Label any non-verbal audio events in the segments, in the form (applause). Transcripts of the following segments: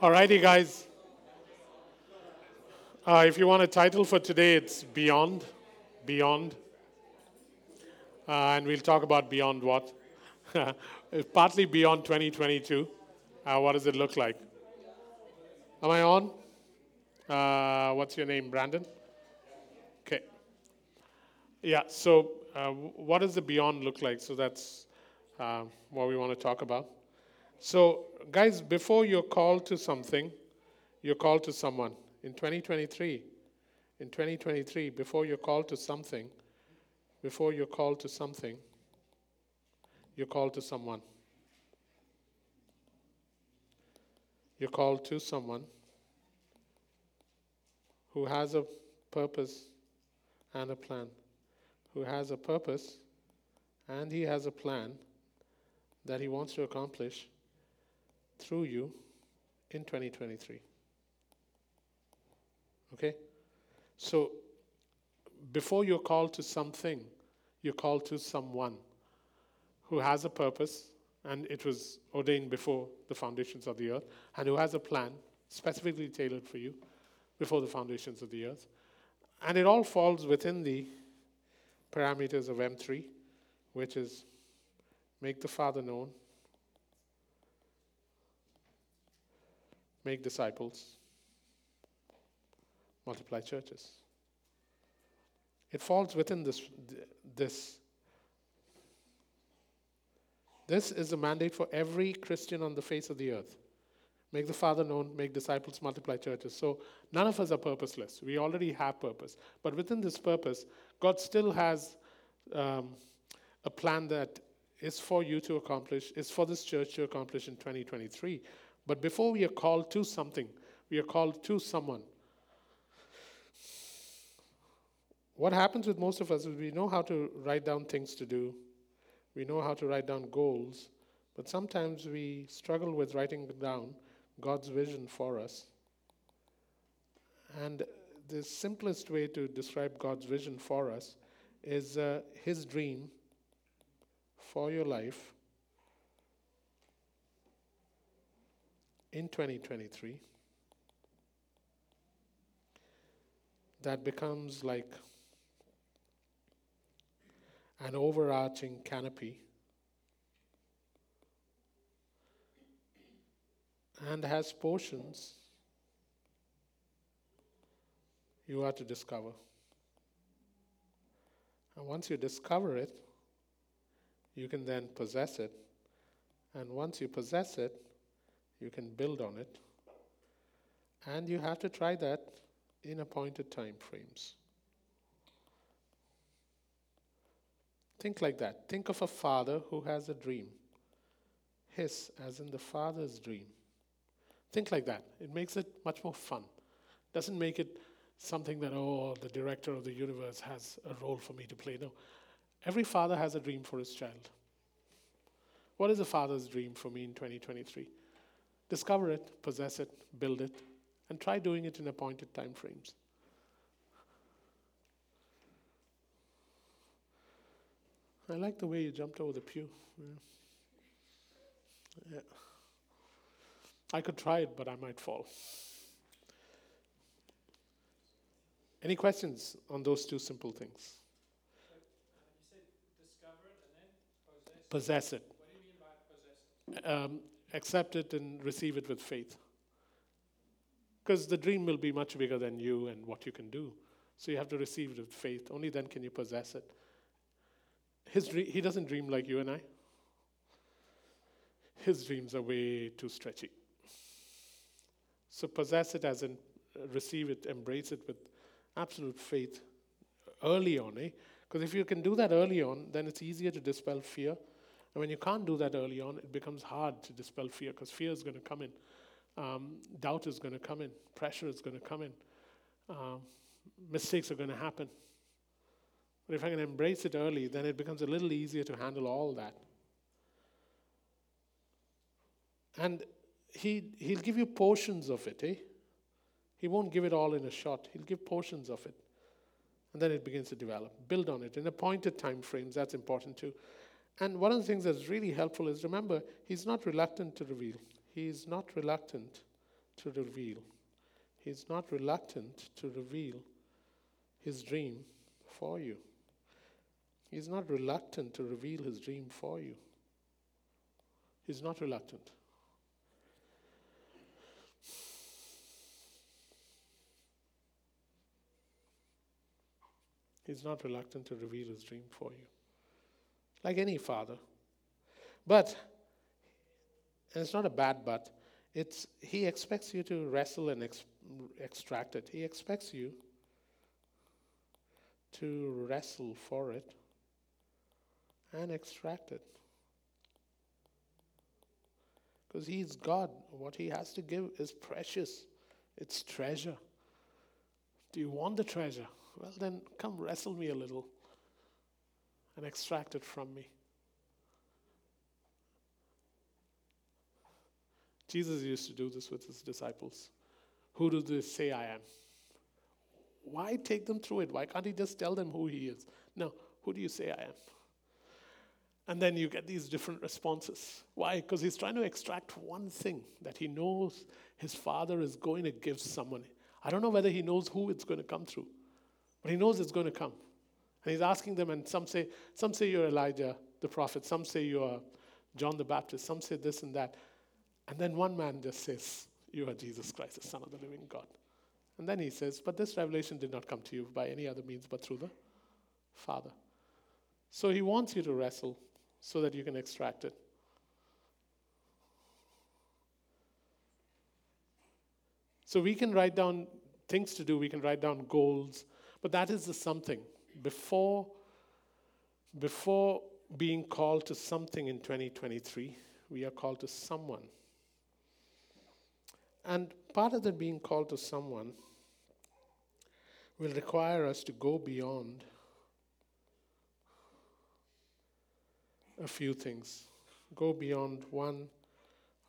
Alrighty, guys. Uh, if you want a title for today, it's Beyond. Beyond. Uh, and we'll talk about beyond what? (laughs) Partly beyond 2022. Uh, what does it look like? Am I on? Uh, what's your name, Brandon? Okay. Yeah, so uh, what does the beyond look like? So that's uh, what we want to talk about. So, guys, before you're called to something, you're called to someone. In 2023, in 2023, before you're called to something, before you're called to something, you're called to someone. You're called to someone who has a purpose and a plan. Who has a purpose and he has a plan that he wants to accomplish through you in 2023. Okay? So, before you're called to something, you're called to someone who has a purpose, and it was ordained before the foundations of the earth, and who has a plan specifically tailored for you before the foundations of the earth. And it all falls within the parameters of M3, which is make the Father known, make disciples, multiply churches. It falls within this. this. This is a mandate for every Christian on the face of the earth. Make the Father known, make disciples, multiply churches. So none of us are purposeless. We already have purpose. But within this purpose, God still has um, a plan that is for you to accomplish, is for this church to accomplish in 2023. But before we are called to something, we are called to someone. What happens with most of us is we know how to write down things to do, we know how to write down goals, but sometimes we struggle with writing down God's vision for us. And the simplest way to describe God's vision for us is uh, His dream for your life in 2023 that becomes like an overarching canopy and has portions you are to discover. And once you discover it, you can then possess it. And once you possess it, you can build on it. And you have to try that in appointed time frames. Think like that. Think of a father who has a dream. His, as in the father's dream. Think like that. It makes it much more fun. Doesn't make it something that, oh, the director of the universe has a role for me to play. No. Every father has a dream for his child. What is a father's dream for me in 2023? Discover it, possess it, build it, and try doing it in appointed time frames. I like the way you jumped over the pew. Yeah. yeah. I could try it, but I might fall. Any questions on those two simple things? Possess it. What do you mean by possess it? Um, accept it and receive it with faith. Because the dream will be much bigger than you and what you can do. So you have to receive it with faith. Only then can you possess it. His dream, he doesn't dream like you and I. His dreams are way too stretchy. So possess it as in uh, receive it, embrace it with absolute faith early on, eh? Because if you can do that early on, then it's easier to dispel fear. And when you can't do that early on, it becomes hard to dispel fear because fear is going to come in. Um, doubt is going to come in. Pressure is going to come in. Um, mistakes are going to happen. But if I can embrace it early, then it becomes a little easier to handle all that. And he, he'll give you portions of it, eh? He won't give it all in a shot. He'll give portions of it. And then it begins to develop. Build on it in appointed time frames. That's important too. And one of the things that's really helpful is remember, he's not reluctant to reveal. He's not reluctant to reveal. He's not reluctant to reveal his dream for you. He's not reluctant to reveal his dream for you. He's not reluctant. He's not reluctant to reveal his dream for you. Like any father. But, and it's not a bad but, it's, he expects you to wrestle and ex- extract it. He expects you to wrestle for it and extract it. Because He's God. What He has to give is precious, it's treasure. Do you want the treasure? Well, then come wrestle me a little and extract it from me. Jesus used to do this with his disciples. Who do they say I am? Why take them through it? Why can't he just tell them who he is? No, who do you say I am? And then you get these different responses. Why? Because he's trying to extract one thing that he knows his father is going to give someone. I don't know whether he knows who it's going to come through, but he knows it's going to come. And he's asking them, and some say, some say you're Elijah, the prophet, some say you're John the Baptist, some say this and that. And then one man just says, You are Jesus Christ, the Son of the living God. And then he says, But this revelation did not come to you by any other means but through the Father. So he wants you to wrestle so that you can extract it. So we can write down things to do, we can write down goals, but that is the something. Before, before being called to something in 2023, we are called to someone. And part of the being called to someone will require us to go beyond a few things. Go beyond one,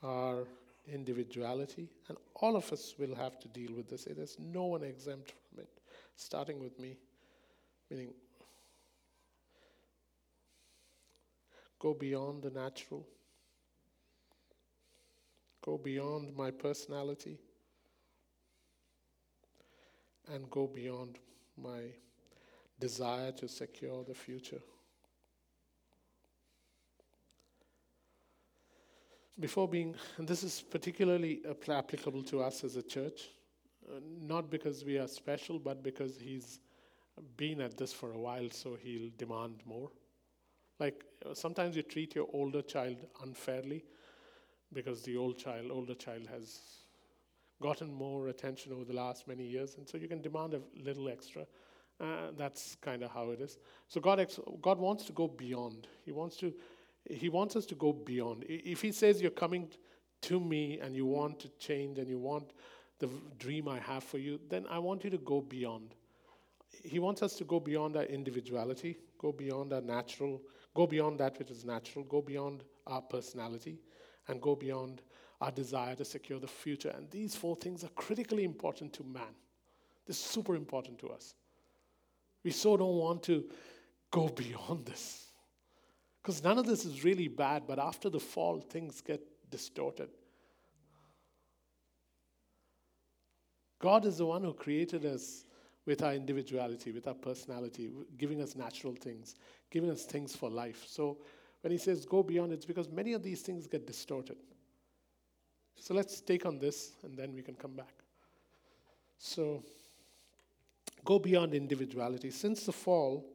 our individuality, and all of us will have to deal with this. There's no one exempt from it, starting with me, meaning go beyond the natural, go beyond my personality, and go beyond my desire to secure the future. before being, and this is particularly applicable to us as a church, uh, not because we are special, but because he's been at this for a while, so he'll demand more. Like sometimes you treat your older child unfairly because the old child, older child has gotten more attention over the last many years, and so you can demand a little extra. Uh, that's kind of how it is. So God, ex- God wants to go beyond. He wants to he wants us to go beyond. If He says you're coming to me and you want to change and you want the dream I have for you, then I want you to go beyond. He wants us to go beyond our individuality, go beyond our natural, go beyond that which is natural, go beyond our personality, and go beyond our desire to secure the future. And these four things are critically important to man. This is super important to us. We so don't want to go (laughs) beyond this. Because none of this is really bad, but after the fall, things get distorted. God is the one who created us with our individuality, with our personality, giving us natural things, giving us things for life. So when he says go beyond, it's because many of these things get distorted. So let's take on this and then we can come back. So go beyond individuality. Since the fall,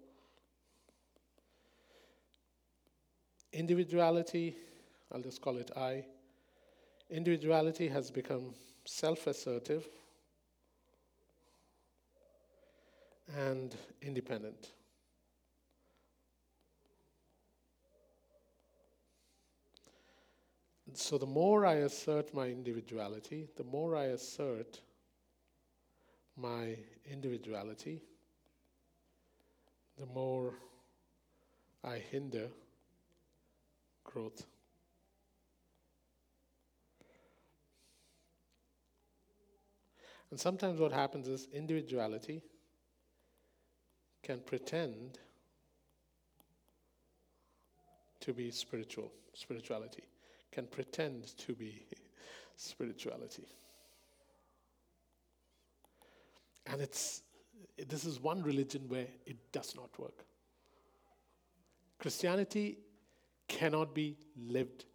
individuality, I'll just call it I, individuality has become self assertive and independent. So, the more I assert my individuality, the more I assert my individuality, the more I hinder growth. And sometimes what happens is individuality can pretend to be spiritual, spirituality, can pretend to be (laughs) spirituality. And it's, this is one religion where it does not work. Christianity cannot be lived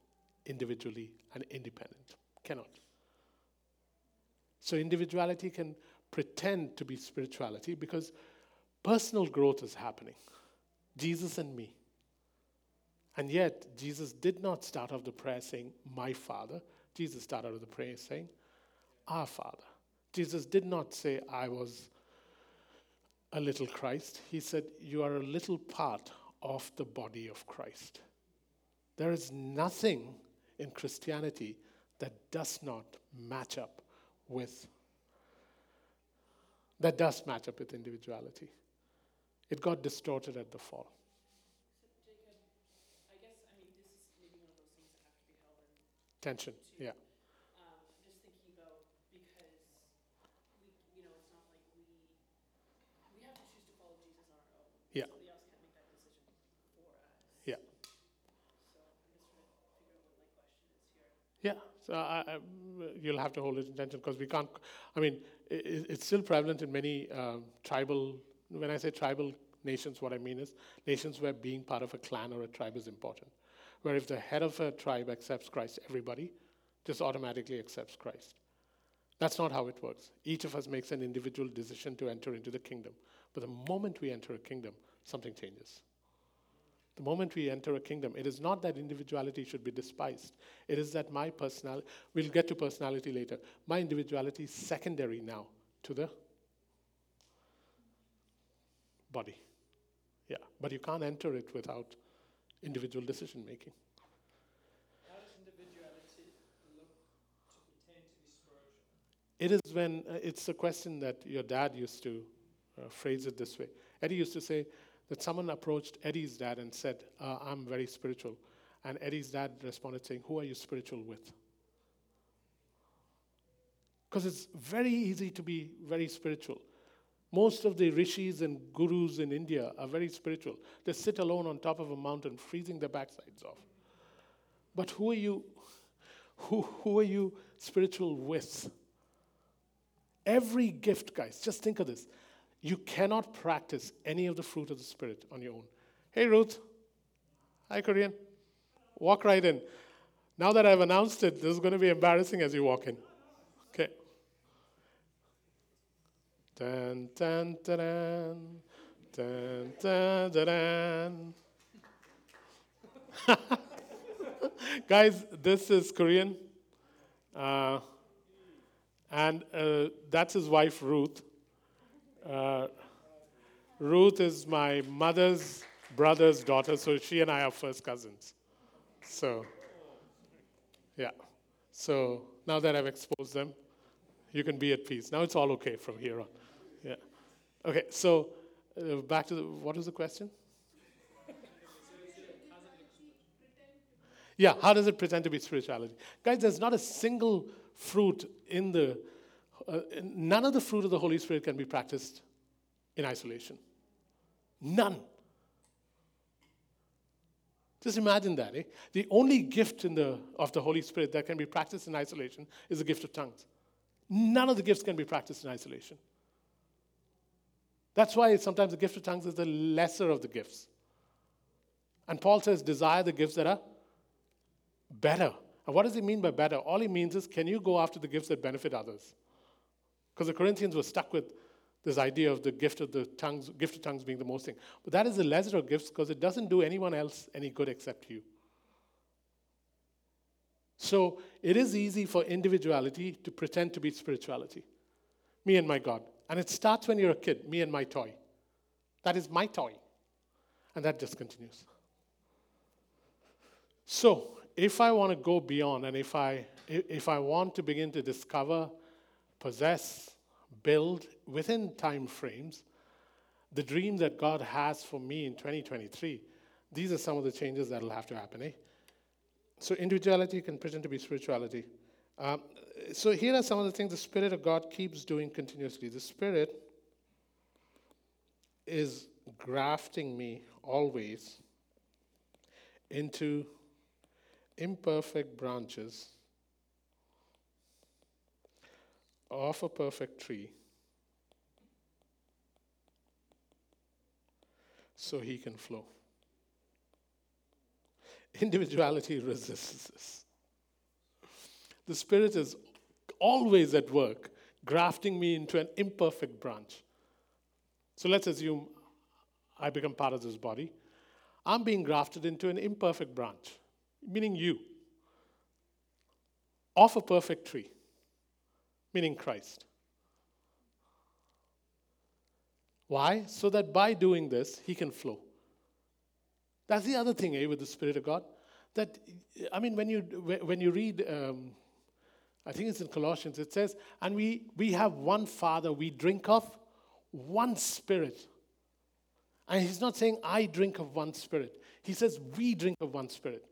individually and independent. Cannot. So individuality can pretend to be spirituality because personal growth is happening. Jesus and me. And yet, Jesus did not start off the prayer saying, My Father. Jesus started off the prayer saying, Our Father. Jesus did not say, I was a little Christ. He said, You are a little part of the body of Christ. There is nothing in Christianity that does not match up with that does match up with individuality. It got distorted at the fall. To. Tension, yeah. Um, just thinking about, because we, you know, it's not like we, we have to choose to follow Jesus on our own. Yeah. Somebody else can't make that decision for us. Yeah. So I'm just trying to figure out what my question is here. Yeah, so I, I, you'll have to hold it in tension because we can't. I mean, it, it's still prevalent in many um, tribal. When I say tribal nations, what I mean is nations where being part of a clan or a tribe is important. Where if the head of a tribe accepts Christ, everybody just automatically accepts Christ. That's not how it works. Each of us makes an individual decision to enter into the kingdom. But the moment we enter a kingdom, something changes. The moment we enter a kingdom, it is not that individuality should be despised. It is that my personality, we'll get to personality later. My individuality is secondary now to the body. Yeah, but you can't enter it without individual decision making. How does individuality look to pretend to be spiritual? It is when, uh, it's a question that your dad used to uh, phrase it this way. Eddie used to say that someone approached Eddie's dad and said, uh, I'm very spiritual. And Eddie's dad responded saying, Who are you spiritual with? Because it's very easy to be very spiritual. Most of the rishis and gurus in India are very spiritual. They sit alone on top of a mountain, freezing their backsides off. But who are you? Who, who are you spiritual with? Every gift, guys, just think of this. You cannot practice any of the fruit of the Spirit on your own. Hey, Ruth. Hi, Korean. Walk right in. Now that I've announced it, this is going to be embarrassing as you walk in. Dun, dun, dun, dun. Dun, dun, dun. (laughs) Guys, this is Korean. Uh, and uh, that's his wife, Ruth. Uh, Ruth is my mother's brother's daughter, so she and I are first cousins. So, yeah. So now that I've exposed them, you can be at peace. Now it's all okay from here on. Okay, so uh, back to the, what was the question? Yeah, how does it pretend to be spirituality? Guys, there's not a single fruit in the, uh, none of the fruit of the Holy Spirit can be practiced in isolation. None. Just imagine that. Eh? The only gift in the, of the Holy Spirit that can be practiced in isolation is the gift of tongues. None of the gifts can be practiced in isolation. That's why sometimes the gift of tongues is the lesser of the gifts. And Paul says, desire the gifts that are better. And what does he mean by better? All he means is, can you go after the gifts that benefit others? Because the Corinthians were stuck with this idea of the gift of the tongues, gift of tongues being the most thing. But that is the lesser of gifts because it doesn't do anyone else any good except you. So it is easy for individuality to pretend to be spirituality. Me and my God. And it starts when you're a kid, me and my toy. That is my toy. And that just continues. So, if I want to go beyond and if I if I want to begin to discover, possess, build within time frames the dream that God has for me in 2023, these are some of the changes that will have to happen. Eh? So, individuality can pretend to be spirituality. Um, so here are some of the things the Spirit of God keeps doing continuously. The Spirit is grafting me always into imperfect branches of a perfect tree so he can flow. (laughs) Individuality resists this. The Spirit is always at work, grafting me into an imperfect branch. So let's assume I become part of this body. I'm being grafted into an imperfect branch, meaning you, of a perfect tree, meaning Christ. Why? So that by doing this, he can flow. That's the other thing eh, with the Spirit of God. That, I mean, when you, when you read, um, I think it's in Colossians, it says, and we, we have one Father, we drink of one Spirit. And he's not saying, I drink of one Spirit. He says, we drink of one Spirit.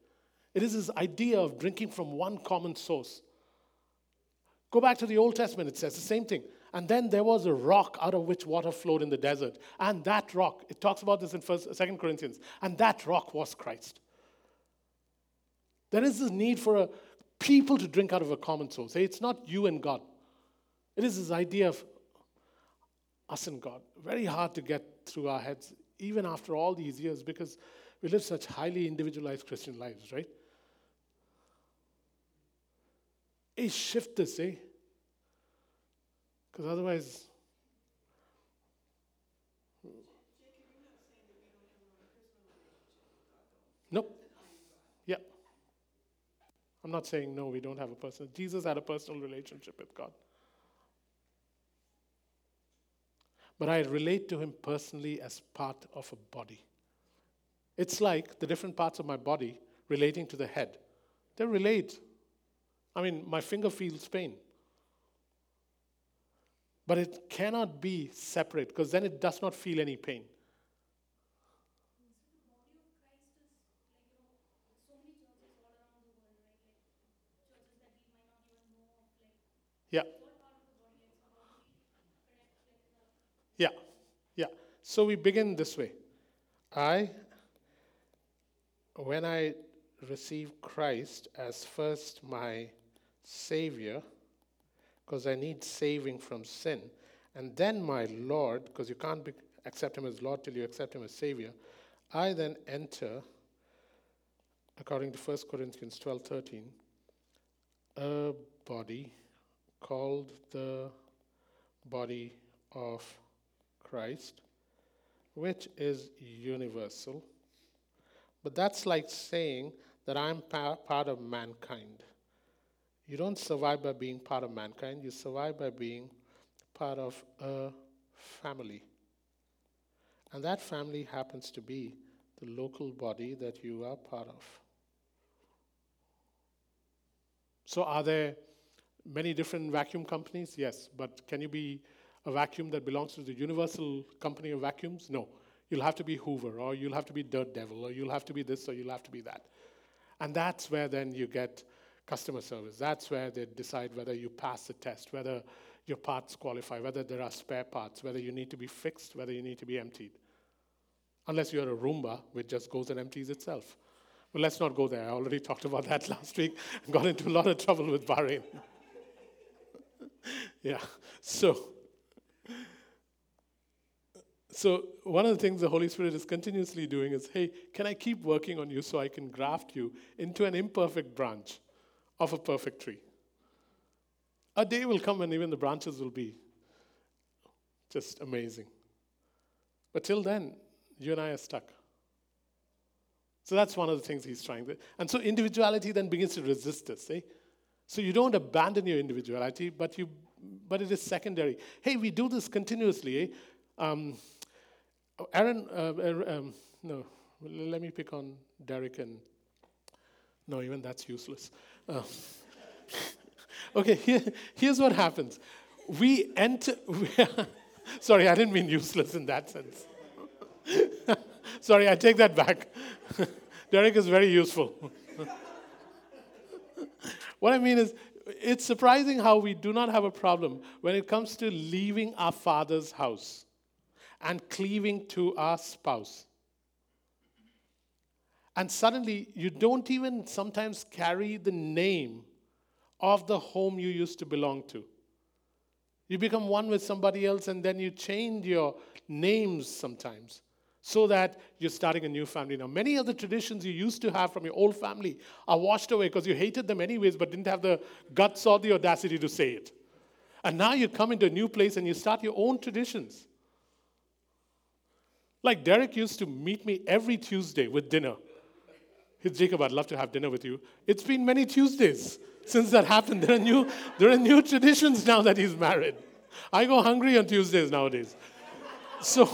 It is this idea of drinking from one common source. Go back to the Old Testament, it says the same thing. And then there was a rock out of which water flowed in the desert. And that rock, it talks about this in First, Second Corinthians, and that rock was Christ. There is this need for a people to drink out of a common source. It's not you and God. It is this idea of us and God. Very hard to get through our heads, even after all these years, because we live such highly individualized Christian lives, right? Hey, shift this, eh? Because otherwise, nope. Yeah. I'm not saying no, we don't have a personal. Jesus had a personal relationship with God. But I relate to him personally as part of a body. It's like the different parts of my body relating to the head. They relate. I mean, my finger feels pain. But it cannot be separate because then it does not feel any pain. Yeah. Yeah. Yeah. So we begin this way. I, when I receive Christ as first my Savior, because I need saving from sin. And then my Lord, because you can't be, accept Him as Lord till you accept Him as Savior, I then enter, according to 1 Corinthians 12 13, a body called the body of Christ, which is universal. But that's like saying that I'm part of mankind. You don't survive by being part of mankind, you survive by being part of a family. And that family happens to be the local body that you are part of. So, are there many different vacuum companies? Yes, but can you be a vacuum that belongs to the universal company of vacuums? No. You'll have to be Hoover, or you'll have to be Dirt Devil, or you'll have to be this, or you'll have to be that. And that's where then you get customer service. That's where they decide whether you pass the test, whether your parts qualify, whether there are spare parts, whether you need to be fixed, whether you need to be emptied. Unless you're a Roomba, which just goes and empties itself. But let's not go there. I already (laughs) talked about that last week and (laughs) got into a lot of trouble with Bahrain. (laughs) yeah. So, so one of the things the Holy Spirit is continuously doing is, hey, can I keep working on you so I can graft you into an imperfect branch? of a perfect tree. A day will come when even the branches will be just amazing. But till then, you and I are stuck. So that's one of the things he's trying. And so individuality then begins to resist this, eh? So you don't abandon your individuality, but you but it is secondary. Hey, we do this continuously, eh? Um, Aaron, uh, uh um, no, let me pick on Derek and no, even that's useless. Uh, (laughs) okay, here, here's what happens. We enter. (laughs) sorry, I didn't mean useless in that sense. (laughs) sorry, I take that back. Derek is very useful. what I mean is, it's surprising how we do not have a problem when it comes to leaving our father's house and cleaving to our spouse. And suddenly, you don't even sometimes carry the name of the home you used to belong to. You become one with somebody else, and then you change your names sometimes. so that you're starting a new family now. Many of the traditions you used to have from your old family are washed away because you hated them anyways, but didn't have the guts or the audacity to say it. And now you come into a new place and you start your own traditions. Like Derek used to meet me every Tuesday with dinner. He's Jacob, I'd love to have dinner with you. It's been many Tuesdays since that happened. (laughs) There are new, there are new traditions now that he's married. I go hungry on Tuesdays nowadays. So,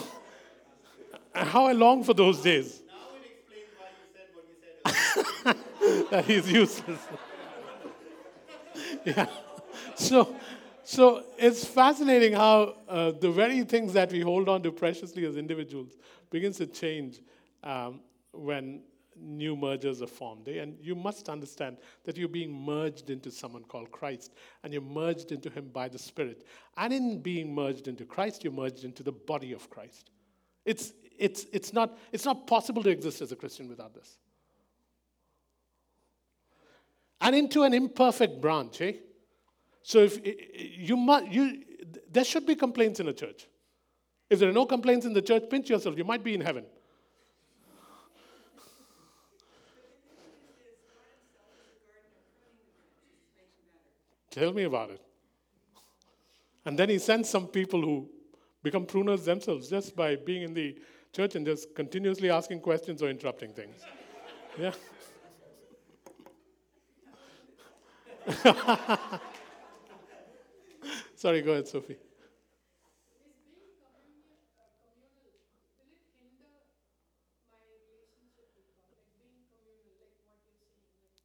how I long for those days. Now it explains (laughs) why you said what you said. that he's useless. (laughs) yeah. So, so it's fascinating how uh, the very things that we hold on to preciously as individuals begins to change um, when new mergers are formed. eh? And you must understand that you're being merged into someone called Christ, and you're merged into Him by the Spirit. And in being merged into Christ, you're merged into the body of Christ. It's, it's, it's, not, it's not possible to exist as a Christian without this. And into an imperfect branch, eh? So if you must, you, there should be complaints in a church. If there are no complaints in the church, pinch yourself. You might be in heaven. Tell me about it. And then he sends some people who become pruners themselves just by being in the church and just continuously asking questions or interrupting things. Yeah. (laughs) Sorry, go ahead, Sophie.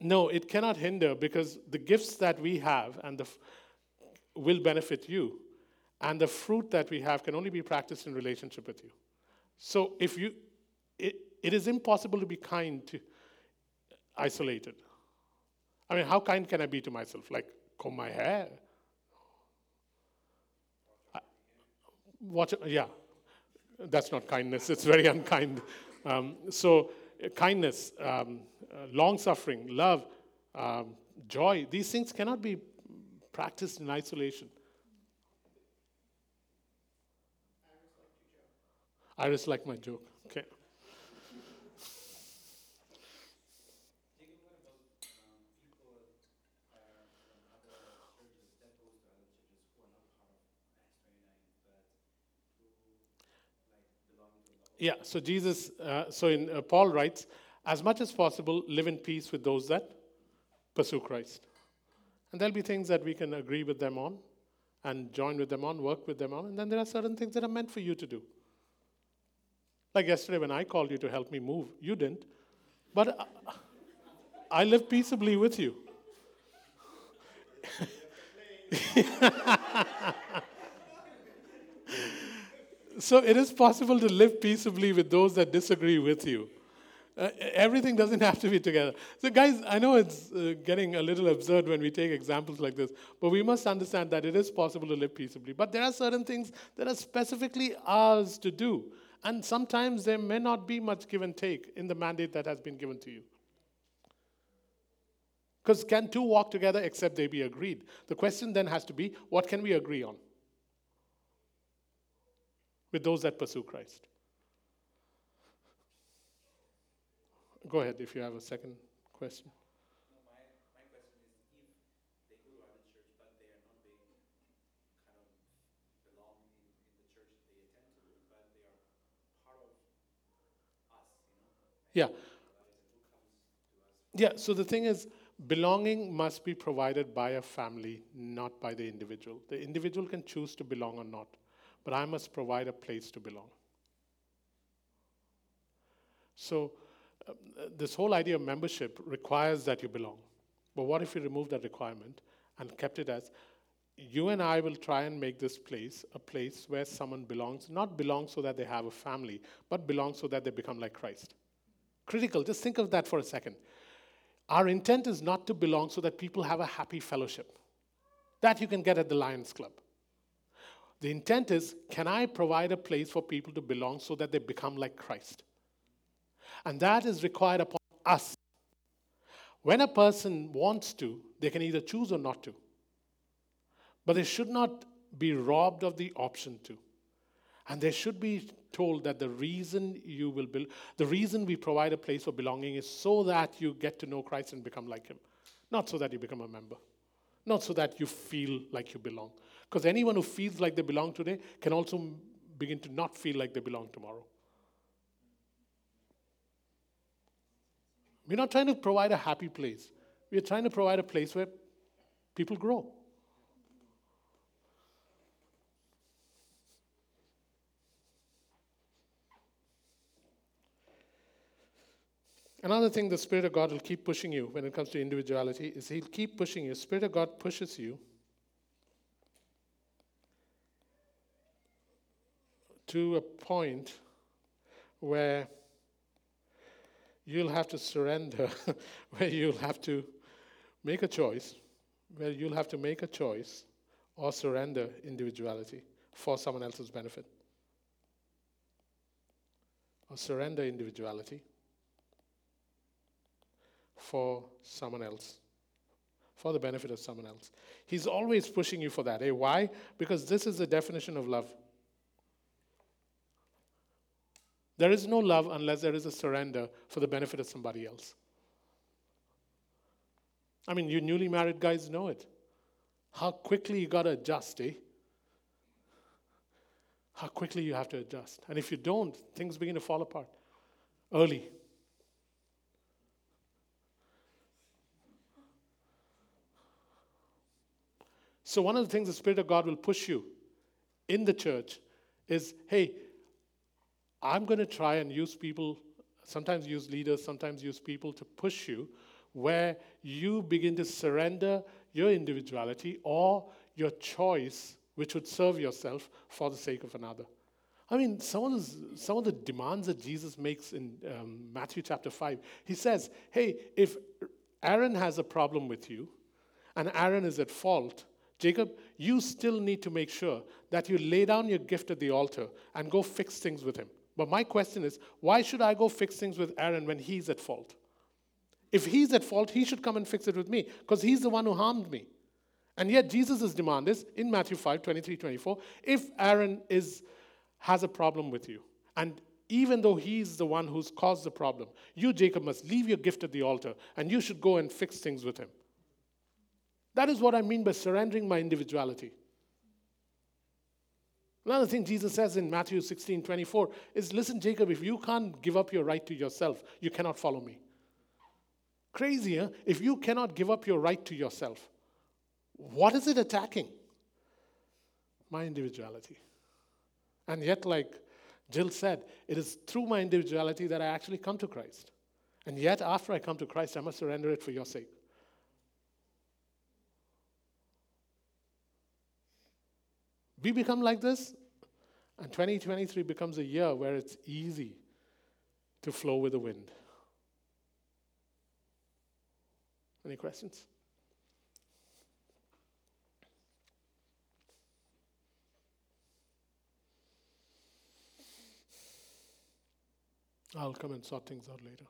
No, it cannot hinder because the gifts that we have and the f- will benefit you, and the fruit that we have can only be practiced in relationship with you. So if you, it, it is impossible to be kind to isolated. I mean, how kind can I be to myself? Like comb my hair? Watch, yeah, that's not kindness. It's very (laughs) unkind. Um, so, uh, kindness, um, uh, long suffering, love, um, joy, these things cannot be practiced in isolation. I just like my joke. Okay. Jacob, what about um, people uh, from other churches that goes to other churches who are not part of Acts 29, but who like belong to the Yeah, so Jesus, uh, so in uh, Paul writes, as much as possible, live in peace with those that pursue Christ. And there'll be things that we can agree with them on and join with them on, work with them on, and then there are certain things that are meant for you to do. Like yesterday when I called you to help me move, you didn't. But I, I live peaceably with you. (laughs) So it is possible to live peaceably with those that disagree with you. Uh, everything doesn't (laughs) have to be together. So, guys, I know it's uh, getting a little absurd when we take examples like this, but we must understand that it is possible to live peaceably. But there are certain things that are specifically ours to do. And sometimes there may not be much give and take in the mandate that has been given to you. Because can two walk together except they be agreed? The question then has to be what can we agree on? With those that pursue Christ. Go ahead if you have a second question. No, my, my question is if they go to other church, but they are not being kind of belong in, in the church they attend to, but they are part of us, you know? Yeah. Who comes to us? Yeah, so the thing is, belonging must be provided by a family, not by the individual. The individual can choose to belong or not, but I must provide a place to belong. So, uh, this whole idea of membership requires that you belong. But what if you remove that requirement and kept it as you and I will try and make this place a place where someone belongs, not belong so that they have a family, but belong so that they become like Christ? Critical, just think of that for a second. Our intent is not to belong so that people have a happy fellowship. That you can get at the Lions Club. The intent is can I provide a place for people to belong so that they become like Christ? And that is required upon us. When a person wants to, they can either choose or not to. But they should not be robbed of the option to. And they should be told that the reason you will be, the reason we provide a place for belonging is so that you get to know Christ and become like Him, not so that you become a member, not so that you feel like you belong. Because anyone who feels like they belong today can also begin to not feel like they belong tomorrow. We're not trying to provide a happy place. We're trying to provide a place where people grow. Another thing the Spirit of God will keep pushing you when it comes to individuality is He'll keep pushing you. Spirit of God pushes you to a point where you'll have to surrender, (laughs) where you'll have to make a choice, where you'll have to make a choice or surrender individuality for someone else's benefit. Or surrender individuality for someone else, for the benefit of someone else. He's always pushing you for that. Eh? Why? Because this is the definition of love. There is no love unless there is a surrender for the benefit of somebody else. I mean, you newly married guys know it. How quickly you got to adjust, eh? How quickly you have to adjust. And if you don't, things begin to fall apart early. So, one of the things the Spirit of God will push you in the church is hey, I'm going to try and use people, sometimes use leaders, sometimes use people to push you where you begin to surrender your individuality or your choice, which would serve yourself for the sake of another. I mean, some of, the, some of the demands that Jesus makes in um, Matthew chapter 5, he says, hey, if Aaron has a problem with you and Aaron is at fault, Jacob, you still need to make sure that you lay down your gift at the altar and go fix things with him. But my question is, why should I go fix things with Aaron when he's at fault? If he's at fault, he should come and fix it with me because he's the one who harmed me. And yet, Jesus' demand is in Matthew 5 23 24 if Aaron is, has a problem with you, and even though he's the one who's caused the problem, you, Jacob, must leave your gift at the altar and you should go and fix things with him. That is what I mean by surrendering my individuality. Another thing Jesus says in Matthew 16 24 is listen, Jacob, if you can't give up your right to yourself, you cannot follow me. Crazy, huh? If you cannot give up your right to yourself, what is it attacking? My individuality. And yet, like Jill said, it is through my individuality that I actually come to Christ. And yet, after I come to Christ, I must surrender it for your sake. We become like this, and 2023 becomes a year where it's easy to flow with the wind. Any questions? I'll come and sort things out later.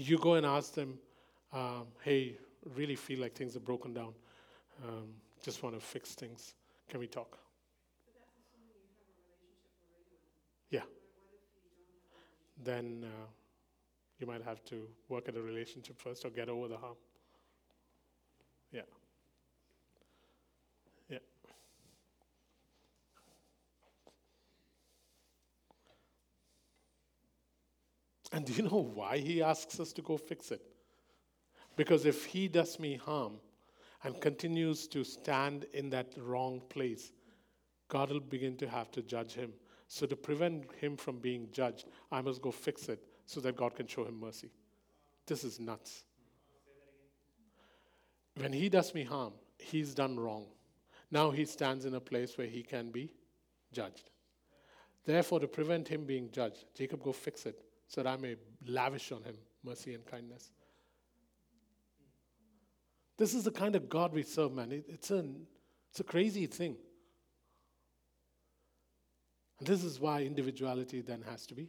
You go and ask them, um, hey, really feel like things are broken down. Um, just want to fix things. Can we talk? Yeah. Then uh, you might have to work at a relationship first or get over the harm. And do you know why he asks us to go fix it? Because if he does me harm and continues to stand in that wrong place, God will begin to have to judge him. So, to prevent him from being judged, I must go fix it so that God can show him mercy. This is nuts. When he does me harm, he's done wrong. Now he stands in a place where he can be judged. Therefore, to prevent him being judged, Jacob, go fix it so that I may lavish on him mercy and kindness. This is the kind of God we serve, man. It, it's, a, it's a crazy thing. And this is why individuality then has to be.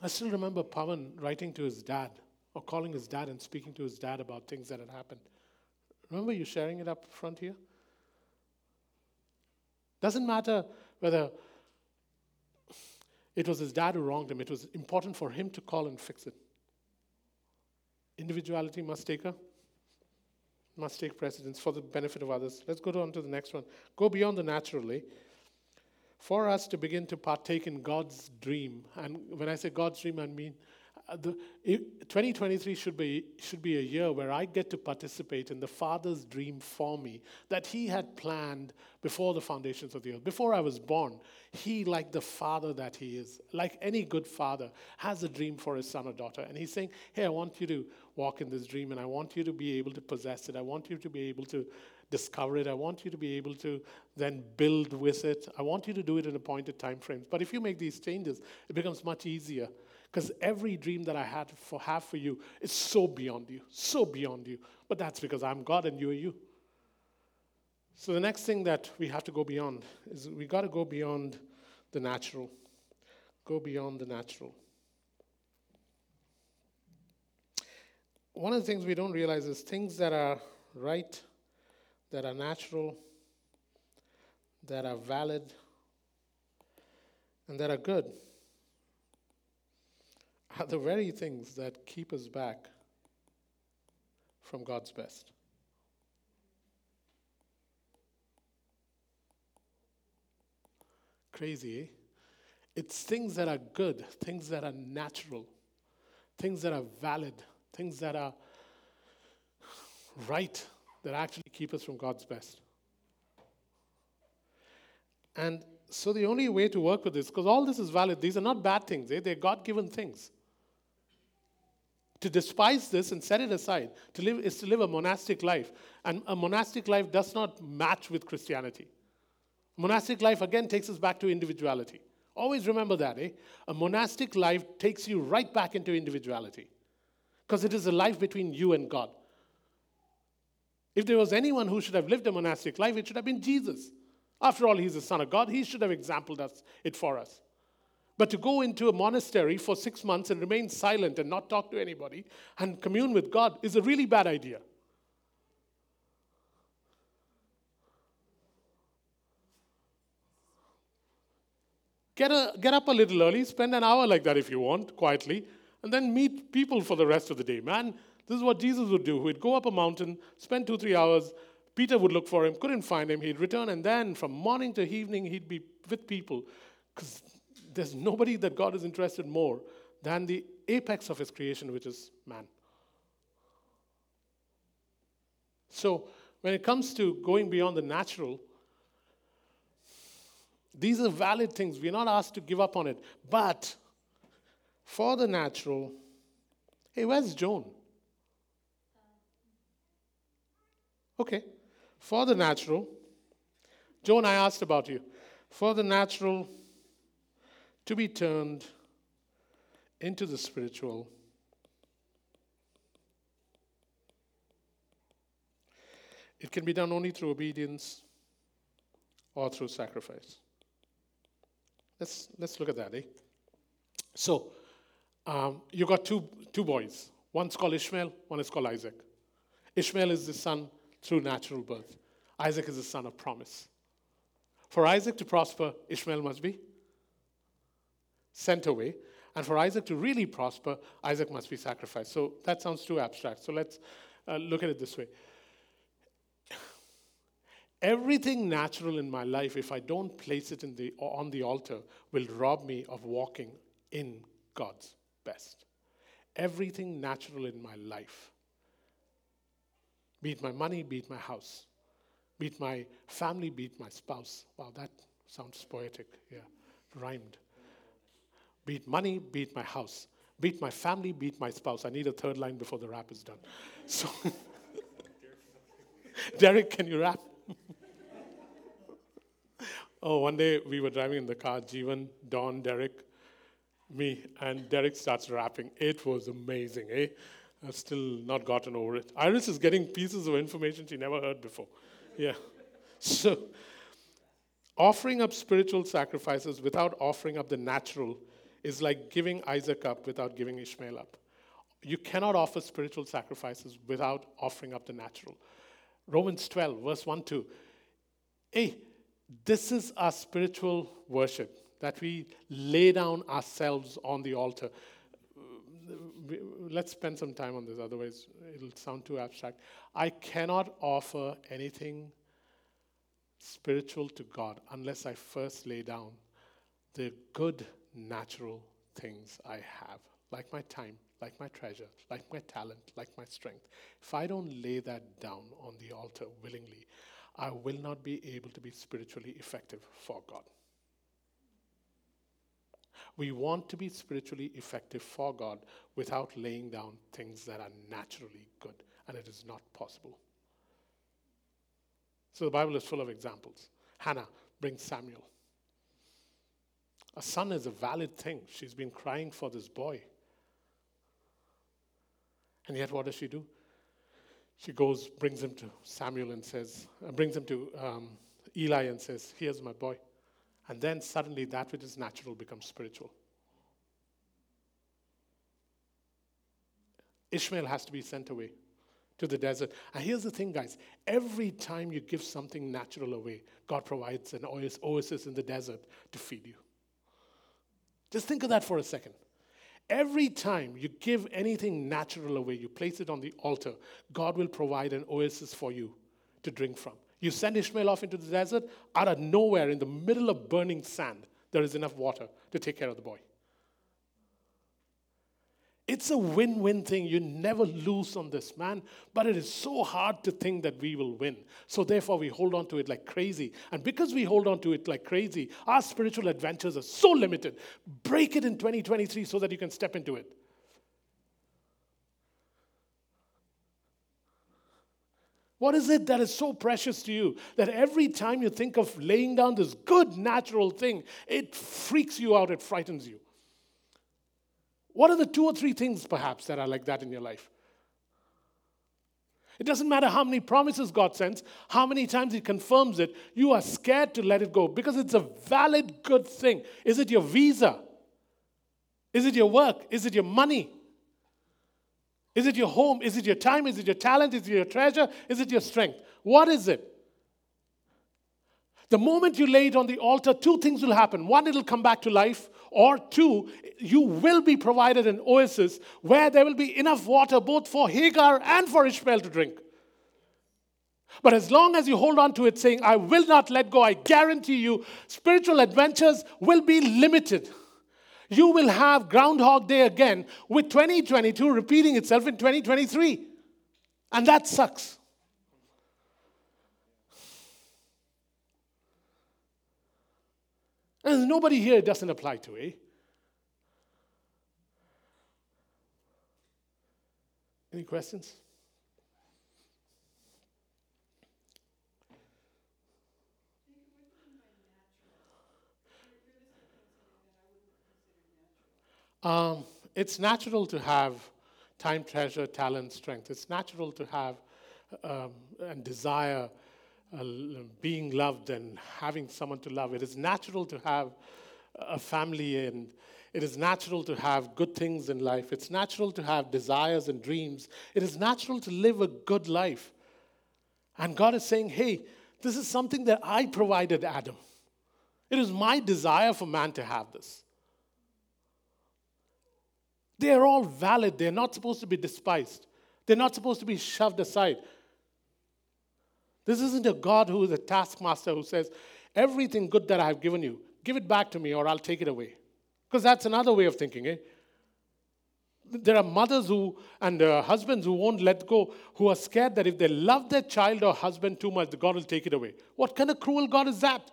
I still remember Pavan writing to his dad or calling his dad and speaking to his dad about things that had happened. Remember you sharing it up front here? Doesn't matter whether it was his dad who wronged him, it was important for him to call and fix it. Individuality must take a must take precedence for the benefit of others. Let's go on to the next one. Go beyond the natural, eh? For us to begin to partake in God's dream, and when I say God's dream, I mean Uh, the, it, 2023 should be, should be a year where I get to participate in the Father's dream for me that He had planned before the foundations of the earth. Before I was born, He, like the Father that He is, like any good father, has a dream for His son or daughter. And He's saying, Hey, I want you to walk in this dream and I want you to be able to possess it. I want you to be able to discover it. I want you to be able to then build with it. I want you to do it in appointed time frames. But if you make these changes, it becomes much easier because every dream that I had for have for you is so beyond you, so beyond you. But that's because I'm God and you are you. So the next thing that we have to go beyond is we got to go beyond the natural. Go beyond the natural. One of the things we don't realize is things that are right, that are natural, that are valid, and that are good are the very things that keep us back from God's best. Crazy, eh? It's things that are good, things that are natural, things that are valid, things that are right, that actually keep us from God's best. And so the only way to work with this, because all this is valid, these are not bad things, eh? they're God given things. To despise this and set it aside to live, is to live a monastic life. And a monastic life does not match with Christianity. Monastic life again takes us back to individuality. Always remember that, eh? A monastic life takes you right back into individuality because it is a life between you and God. If there was anyone who should have lived a monastic life, it should have been Jesus. After all, he's the Son of God. He should have exampled us it for us. But to go into a monastery for six months and remain silent and not talk to anybody and commune with God is a really bad idea. Get, a, get up a little early, spend an hour like that if you want, quietly, and then meet people for the rest of the day. Man, this is what Jesus would do. He'd go up a mountain, spend two, three hours. Peter would look for him, couldn't find him. He'd return, and then from morning to evening, he'd be with people. Because there's nobody that God is interested more than the apex of his creation, which is man. So, when it comes to going beyond the natural, these are valid things. We're not asked to give up on it. But for the natural, hey, where's Joan? Okay. For the natural, Joan, I asked about you. For the natural to be turned into the spiritual, it can be done only through obedience or through sacrifice. Let's, let's look at that, eh? So, um, you got two, two boys. One's called Ishmael, one is called Isaac. Ishmael is the son through natural birth, Isaac is the son of promise. For Isaac to prosper, Ishmael must be sent away. And for Isaac to really prosper, Isaac must be sacrificed. So that sounds too abstract. So let's uh, look at it this way. (sighs) Everything natural in my life, if I don't place it the, on the altar, will rob me of walking in God's best. Everything natural in my life, be it my money, be it my house, be it my family, be it my spouse. Wow, that sounds poetic. Yeah, rhymed. Be it money, be it my house, be it my family, be it my spouse. I need a third line before the rap is done. So, (laughs) Derek, can you rap? (laughs) oh, one day we were driving in the car, Jeevan, Don, Derek, me, and Derek starts rapping. It was amazing, eh? I've still not gotten over it. Iris is getting pieces of information she never heard before. Yeah. (laughs) So, offering up spiritual sacrifices without offering up the natural is like giving Isaac up without giving Ishmael up. You cannot offer spiritual sacrifices without offering up the natural. Romans 12, verse 1 2. Hey, this is our spiritual worship that we lay down ourselves on the altar. Let's spend some time on this, otherwise, it'll sound too abstract. I cannot offer anything spiritual to God unless I first lay down the good natural things I have, like my time, like my treasure, like my talent, like my strength. If I don't lay that down on the altar willingly, I will not be able to be spiritually effective for God. We want to be spiritually effective for God without laying down things that are naturally good, and it is not possible. So the Bible is full of examples. Hannah brings Samuel. A son is a valid thing. She's been crying for this boy. And yet, what does she do? She goes, brings him to Samuel and says, uh, brings him to um, Eli and says, Here's my boy. And then suddenly that which is natural becomes spiritual. Ishmael has to be sent away to the desert. And here's the thing, guys every time you give something natural away, God provides an oasis in the desert to feed you. Just think of that for a second. Every time you give anything natural away, you place it on the altar, God will provide an oasis for you to drink from. You send Ishmael off into the desert, out of nowhere, in the middle of burning sand, there is enough water to take care of the boy. It's a win win thing. You never lose on this, man. But it is so hard to think that we will win. So, therefore, we hold on to it like crazy. And because we hold on to it like crazy, our spiritual adventures are so limited. Break it in 2023 so that you can step into it. What is it that is so precious to you that every time you think of laying down this good natural thing, it freaks you out, it frightens you? What are the two or three things, perhaps, that are like that in your life? It doesn't matter how many promises God sends, how many times He confirms it, you are scared to let it go because it's a valid, good thing. Is it your visa? Is it your work? Is it your money? Is it your home? Is it your time? Is it your talent? Is it your treasure? Is it your strength? What is it? The moment you lay it on the altar, two things will happen. One, it'll come back to life, or two, you will be provided an oasis where there will be enough water both for Hagar and for Ishmael to drink. But as long as you hold on to it, saying, I will not let go, I guarantee you, spiritual adventures will be limited. You will have Groundhog Day again with 2022 repeating itself in 2023. And that sucks. And there's nobody here it doesn't apply to, eh? Any questions? Um, it's natural to have time, treasure, talent, strength. It's natural to have um, and desire being loved and having someone to love. It is natural to have a family and it is natural to have good things in life. It's natural to have desires and dreams. It is natural to live a good life. And God is saying, hey, this is something that I provided Adam. It is my desire for man to have this. They are all valid. They're not supposed to be despised. They're not supposed to be shoved aside. This isn't a God who is a taskmaster who says, Everything good that I have given you, give it back to me or I'll take it away. Because that's another way of thinking, eh? There are mothers who and uh, husbands who won't let go, who are scared that if they love their child or husband too much, God will take it away. What kind of cruel God is that?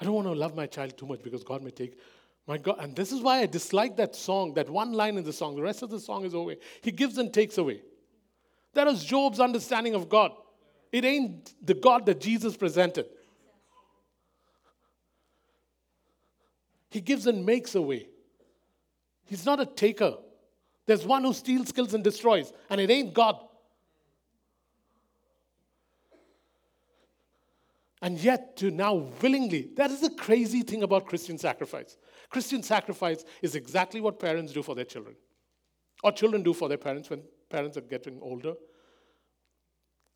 I don't want to love my child too much because God may take my God. And this is why I dislike that song, that one line in the song. The rest of the song is away. He gives and takes away. That is Job's understanding of God. It ain't the God that Jesus presented. He gives and makes away. He's not a taker. There's one who steals, kills, and destroys, and it ain't God. And yet, to now willingly, that is the crazy thing about Christian sacrifice. Christian sacrifice is exactly what parents do for their children, or children do for their parents when parents are getting older.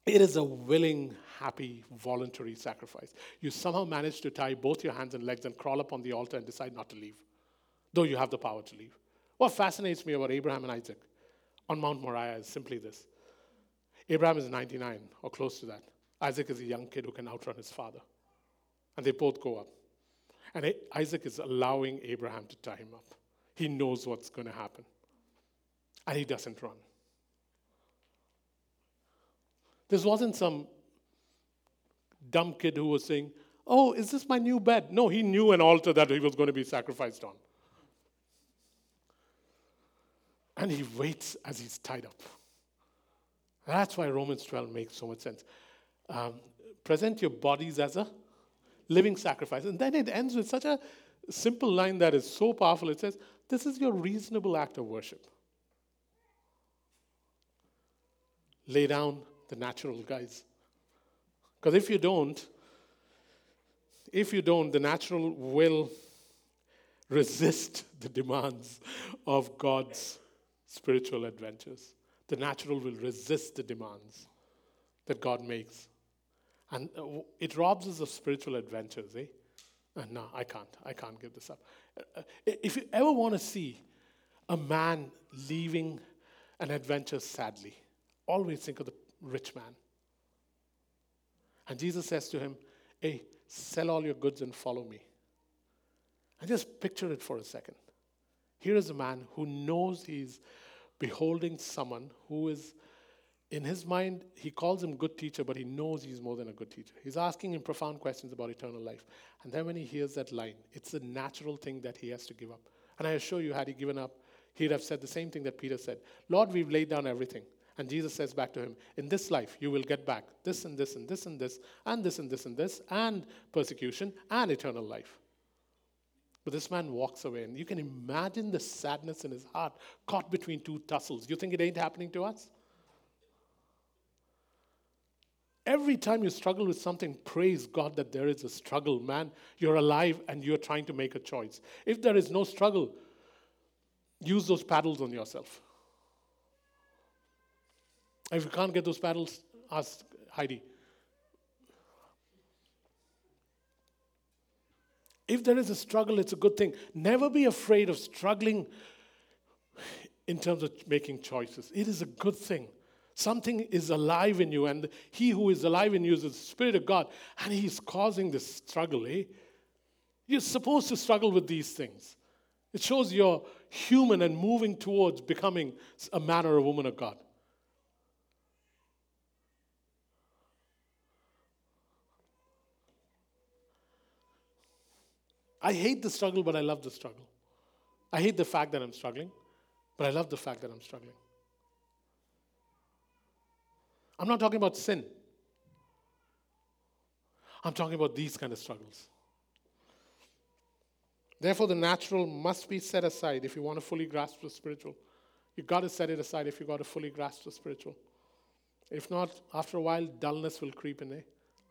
It is a willing, happy, voluntary sacrifice. You somehow manage to tie both your hands and legs and crawl up on the altar and decide not to leave, though you have the power to leave. What fascinates me about Abraham and Isaac on Mount Moriah is simply this Abraham is 99 or close to that. Isaac is a young kid who can outrun his father. And they both go up. And Isaac is allowing Abraham to tie him up. He knows what's going to happen. And he doesn't run. This wasn't some dumb kid who was saying, Oh, is this my new bed? No, he knew an altar that he was going to be sacrificed on. And he waits as he's tied up. That's why Romans 12 makes so much sense. Um, present your bodies as a living sacrifice. And then it ends with such a simple line that is so powerful. It says, This is your reasonable act of worship. Lay down the natural, guys. Because if you don't, if you don't, the natural will resist the demands of God's spiritual adventures. The natural will resist the demands that God makes. And uh, it robs us of spiritual adventures, eh? Uh, no, I can't. I can't give this up. Uh, if you ever want to see a man leaving an adventure sadly, always think of the rich man. And Jesus says to him, Hey, sell all your goods and follow me. And just picture it for a second. Here is a man who knows he's beholding someone who is, in his mind, he calls him good teacher, but he knows he's more than a good teacher. He's asking him profound questions about eternal life. And then when he hears that line, it's a natural thing that he has to give up. And I assure you, had he given up, he'd have said the same thing that Peter said Lord, we've laid down everything. And Jesus says back to him, In this life, you will get back this and this and this and this, and this and this and this, and persecution and eternal life. But this man walks away, and you can imagine the sadness in his heart, caught between two tussles. You think it ain't happening to us? Every time you struggle with something, praise God that there is a struggle, man. You're alive and you're trying to make a choice. If there is no struggle, use those paddles on yourself. If you can't get those paddles, ask Heidi. If there is a struggle, it's a good thing. Never be afraid of struggling in terms of making choices. It is a good thing. Something is alive in you, and he who is alive in you is the Spirit of God, and he's causing this struggle. Eh? You're supposed to struggle with these things. It shows you're human and moving towards becoming a man or a woman of God. I hate the struggle, but I love the struggle. I hate the fact that I'm struggling, but I love the fact that I'm struggling. I'm not talking about sin. I'm talking about these kind of struggles. Therefore, the natural must be set aside if you want to fully grasp the spiritual. You've got to set it aside if you've got to fully grasp the spiritual. If not, after a while, dullness will creep in. Eh?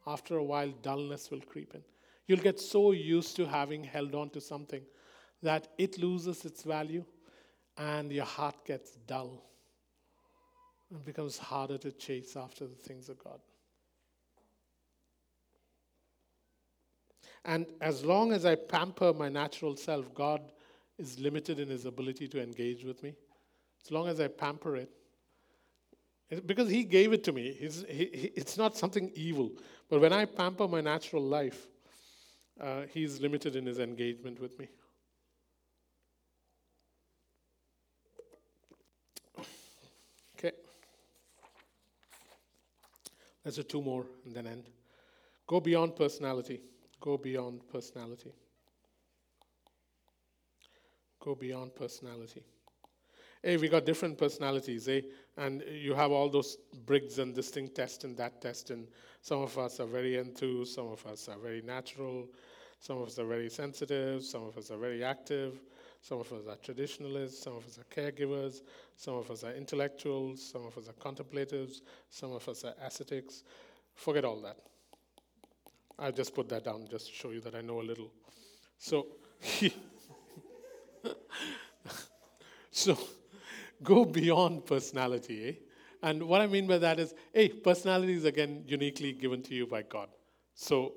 After a while, dullness will creep in. You'll get so used to having held on to something that it loses its value and your heart gets dull. It becomes harder to chase after the things of God. And as long as I pamper my natural self, God is limited in his ability to engage with me. As long as I pamper it, because he gave it to me, he, it's not something evil. But when I pamper my natural life, uh, he's limited in his engagement with me. Okay. Let's do two more and then end. Go beyond personality. Go beyond personality. Go beyond personality. Hey, we got different personalities, eh? And you have all those Briggs and this thing test and that test, and some of us are very enthused, some of us are very natural, some of us are very sensitive, some of us are very active, some of us are traditionalists, some of us are caregivers, some of us are intellectuals, some of us are contemplatives, some of us are ascetics. Forget all that. I just put that down just to show you that I know a little. So, (laughs) so go beyond personality, eh? And what I mean by that is, hey, personality is again uniquely given to you by God. So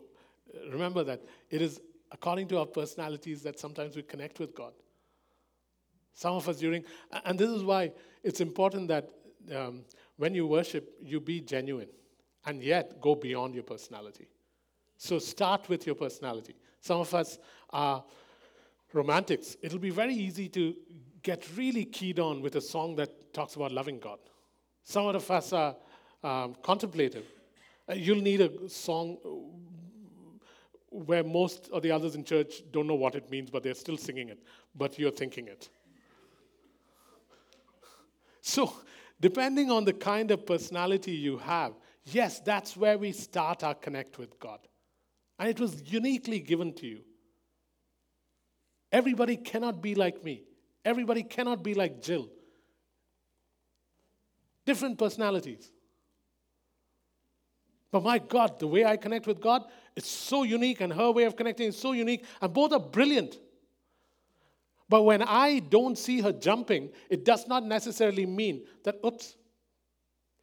uh, remember that it is according to our personalities that sometimes we connect with God. Some of us during, and this is why it's important that um, when you worship, you be genuine and yet go beyond your personality. So start with your personality. Some of us are romantics. It'll be very easy to get really keyed on with a song that talks about loving God. Some of us are um, contemplative. Uh, you'll need a song where most of the others in church don't know what it means, but they're still singing it, but you're thinking it. So, depending on the kind of personality you have, yes, that's where we start our connect with God. And it was uniquely given to you. Everybody cannot be like me, everybody cannot be like Jill. Different personalities. But my God, the way I connect with God, it's so unique, and her way of connecting is so unique, and both are brilliant. But when I don't see her jumping, it does not necessarily mean that, oops,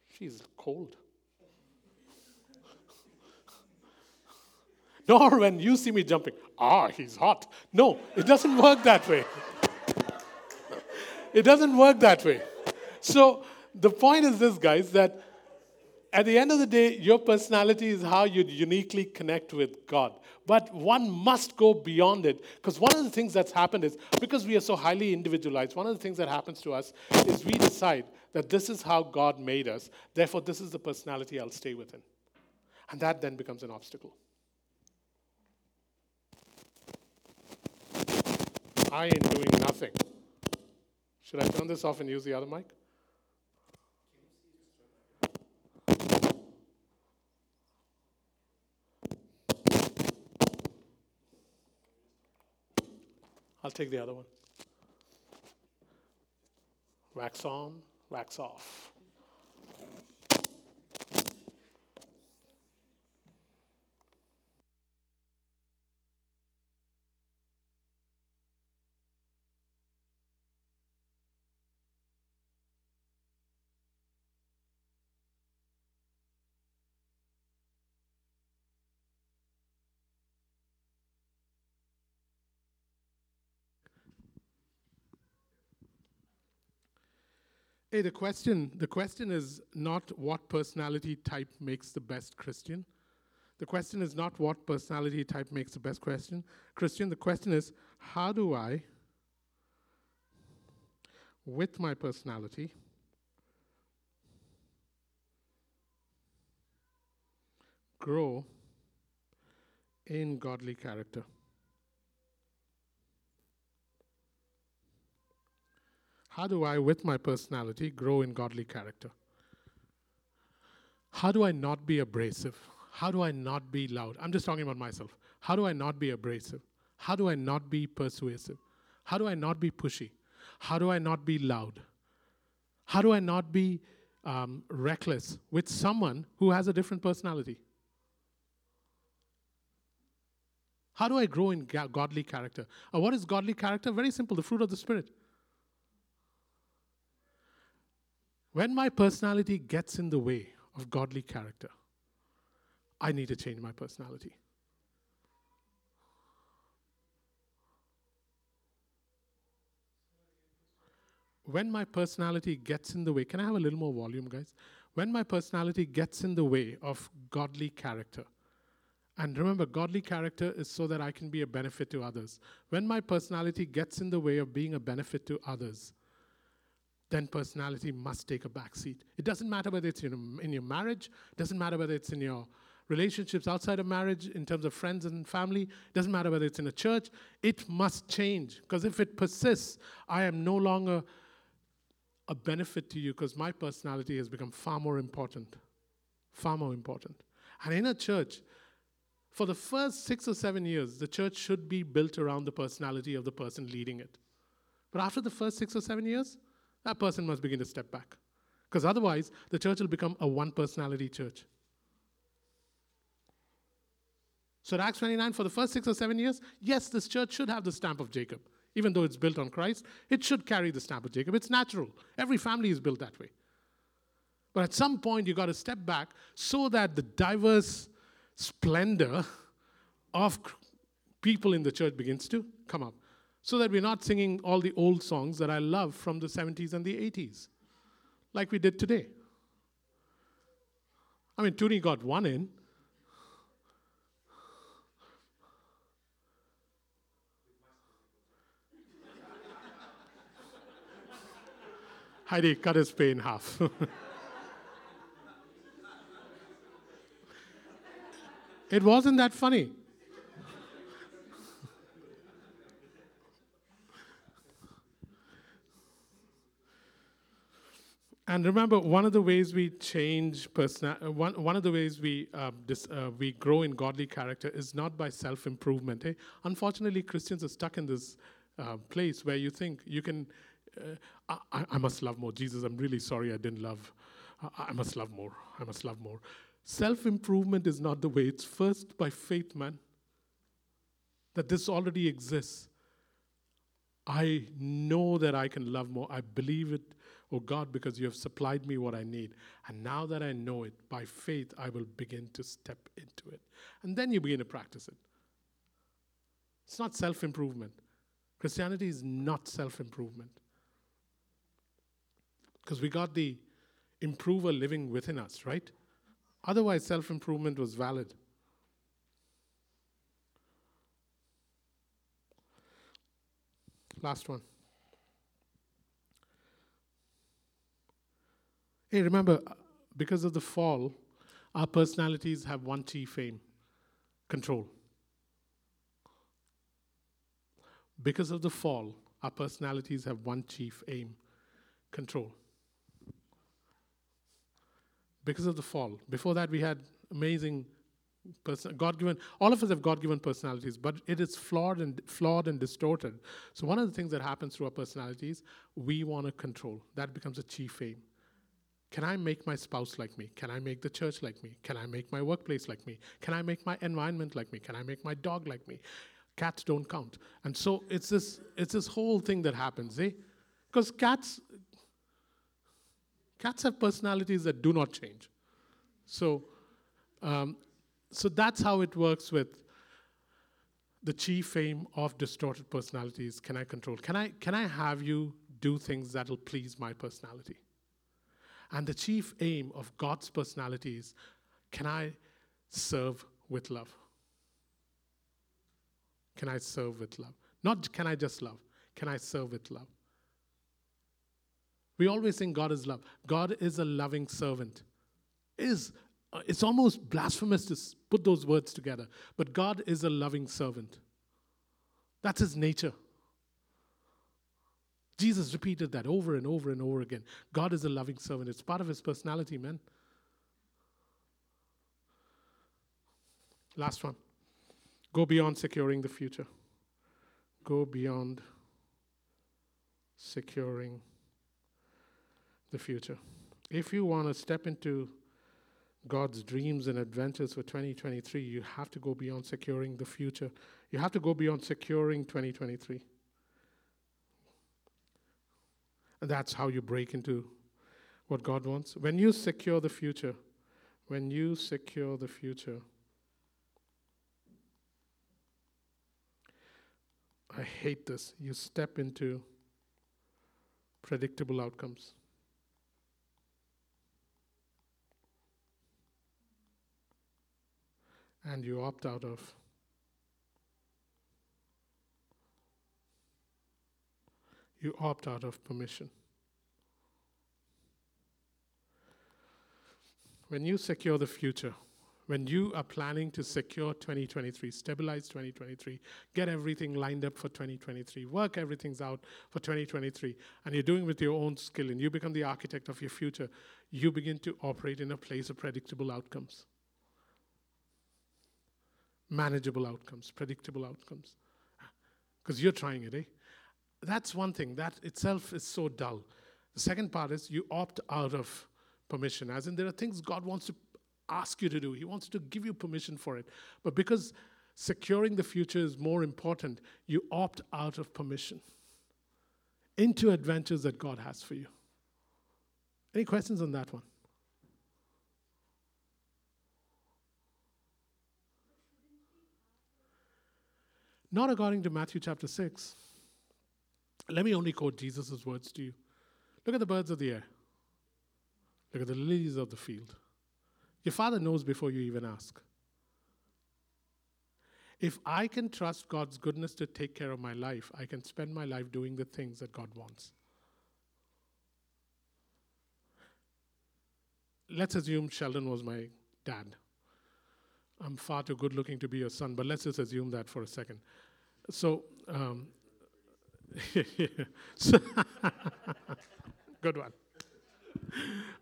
she's cold. (laughs) Nor when you see me jumping, ah, he's hot. No, it doesn't work that way. (laughs) it doesn't work that way. So the point is this, guys, that at the end of the day, your personality is how you uniquely connect with God. But one must go beyond it. Because one of the things that's happened is because we are so highly individualized, one of the things that happens to us is we decide that this is how God made us. Therefore, this is the personality I'll stay within. And that then becomes an obstacle. I ain't doing nothing. Should I turn this off and use the other mic? I'll take the other one. Wax on, wax off. Hey, the question, the question is not what personality type makes the best Christian. The question is not what personality type makes the best Christian. Christian, the question is how do I, with my personality, grow in godly character? How do I, with my personality, grow in godly character? How do I not be abrasive? How do I not be loud? I'm just talking about myself. How do I not be abrasive? How do I not be persuasive? How do I not be pushy? How do I not be loud? How do I not be um, reckless with someone who has a different personality? How do I grow in godly character? Uh, what is godly character? Very simple the fruit of the Spirit. When my personality gets in the way of godly character, I need to change my personality. When my personality gets in the way, can I have a little more volume, guys? When my personality gets in the way of godly character, and remember, godly character is so that I can be a benefit to others. When my personality gets in the way of being a benefit to others, then personality must take a back seat. It doesn't matter whether it's in, in your marriage, doesn't matter whether it's in your relationships outside of marriage, in terms of friends and family, doesn't matter whether it's in a church, it must change. Because if it persists, I am no longer a benefit to you because my personality has become far more important. Far more important. And in a church, for the first six or seven years, the church should be built around the personality of the person leading it. But after the first six or seven years, that person must begin to step back. Because otherwise, the church will become a one personality church. So Acts 29, for the first six or seven years, yes, this church should have the stamp of Jacob. Even though it's built on Christ, it should carry the stamp of Jacob. It's natural. Every family is built that way. But at some point, you've got to step back so that the diverse splendor of people in the church begins to come up. So that we're not singing all the old songs that I love from the 70s and the 80s, like we did today. I mean, Toonie got one in. (laughs) Heidi cut his pay in half. (laughs) it wasn't that funny. And remember, one of the ways we change person, one, one of the ways we, uh, dis, uh, we grow in godly character is not by self improvement. Eh? Unfortunately, Christians are stuck in this uh, place where you think you can, uh, I, I must love more. Jesus, I'm really sorry I didn't love. I, I must love more. I must love more. Self improvement is not the way. It's first by faith, man. That this already exists. I know that I can love more. I believe it Oh God, because you have supplied me what I need. And now that I know it, by faith, I will begin to step into it. And then you begin to practice it. It's not self improvement. Christianity is not self improvement. Because we got the improver living within us, right? Otherwise, self improvement was valid. Last one. Hey, remember, uh, because of the fall, our personalities have one chief aim control. Because of the fall, our personalities have one chief aim control. Because of the fall. Before that, we had amazing person, God given, all of us have God given personalities, but it is flawed and flawed and distorted. So one of the things that happens through our personalities, we want to control. That becomes a chief aim. Can I make my spouse like me? Can I make the church like me? Can I make my workplace like me? Can I make my environment like me? Can I make my dog like me? Cats don't count. And so it's this, it's this whole thing that happens, eh? Because cats, cats have personalities that do not change. So, um, so that's how it works with the chief aim of distorted personalities. Can I control? Can I, can I have you do things that'll please my personality? And the chief aim of God's personality is can I serve with love? Can I serve with love? Not can I just love, can I serve with love? We always think God is love. God is a loving servant. Is uh, it's almost blasphemous to put those words together, but God is a loving servant. That's his nature. Jesus repeated that over and over and over again. God is a loving servant, it's part of his personality, man. Last one. Go beyond securing the future. Go beyond securing the future. If you want to step into God's dreams and adventures for 2023, you have to go beyond securing the future. You have to go beyond securing 2023. And that's how you break into what God wants. When you secure the future, when you secure the future, I hate this. You step into predictable outcomes. And you opt out of you opt out of permission. When you secure the future, when you are planning to secure 2023, stabilize 2023, get everything lined up for 2023, work everything's out for 2023, and you're doing with your own skill and you become the architect of your future, you begin to operate in a place of predictable outcomes. Manageable outcomes, predictable outcomes. Because you're trying it, eh? That's one thing. That itself is so dull. The second part is you opt out of permission, as in there are things God wants to ask you to do. He wants to give you permission for it. But because securing the future is more important, you opt out of permission into adventures that God has for you. Any questions on that one? Not according to Matthew chapter 6. Let me only quote Jesus' words to you. Look at the birds of the air. Look at the lilies of the field. Your father knows before you even ask. If I can trust God's goodness to take care of my life, I can spend my life doing the things that God wants. Let's assume Sheldon was my dad. I'm far too good looking to be your son, but let's just assume that for a second. So, um, (laughs) good one.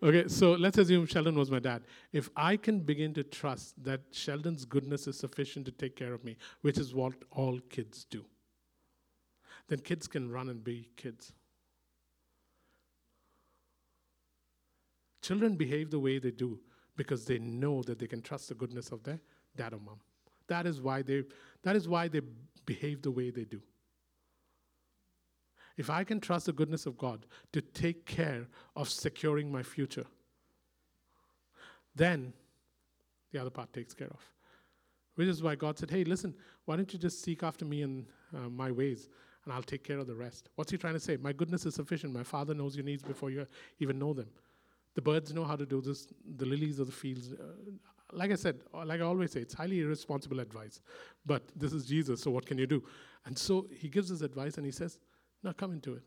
Okay, so let's assume Sheldon was my dad. If I can begin to trust that Sheldon's goodness is sufficient to take care of me, which is what all kids do, then kids can run and be kids. Children behave the way they do because they know that they can trust the goodness of their dad or mom. That is why they, that is why they behave the way they do. If I can trust the goodness of God to take care of securing my future, then the other part takes care of. Which is why God said, hey, listen, why don't you just seek after me and uh, my ways, and I'll take care of the rest. What's he trying to say? My goodness is sufficient. My Father knows your needs before you even know them. The birds know how to do this, the lilies of the fields. Uh, like I said, like I always say, it's highly irresponsible advice. But this is Jesus, so what can you do? And so he gives us advice and he says, Now coming to it.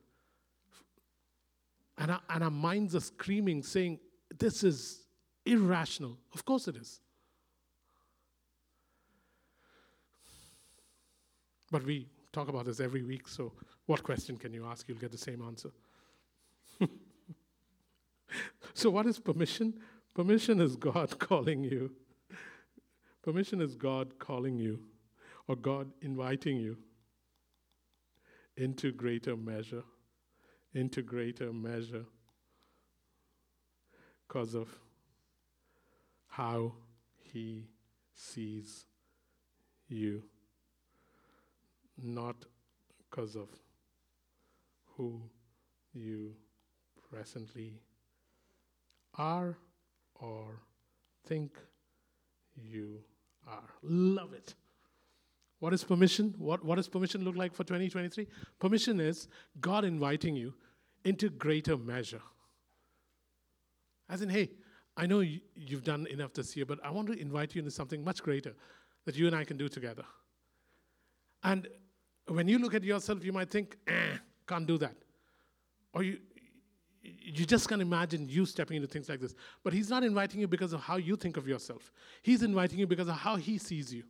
And our, and our minds are screaming, saying, This is irrational. Of course it is. But we talk about this every week, so what question can you ask? You'll get the same answer. (laughs) so, what is permission? Permission is God (laughs) calling you. Permission is God calling you, or God inviting you into greater measure, into greater measure, because of how He sees you, not because of who you presently are or think you are. Love it. What is permission? What, what does permission look like for 2023? Permission is God inviting you into greater measure. As in, hey, I know you, you've done enough this year, but I want to invite you into something much greater that you and I can do together. And when you look at yourself, you might think, eh, can't do that. Or you, you just can't imagine you stepping into things like this. But he's not inviting you because of how you think of yourself. He's inviting you because of how he sees you.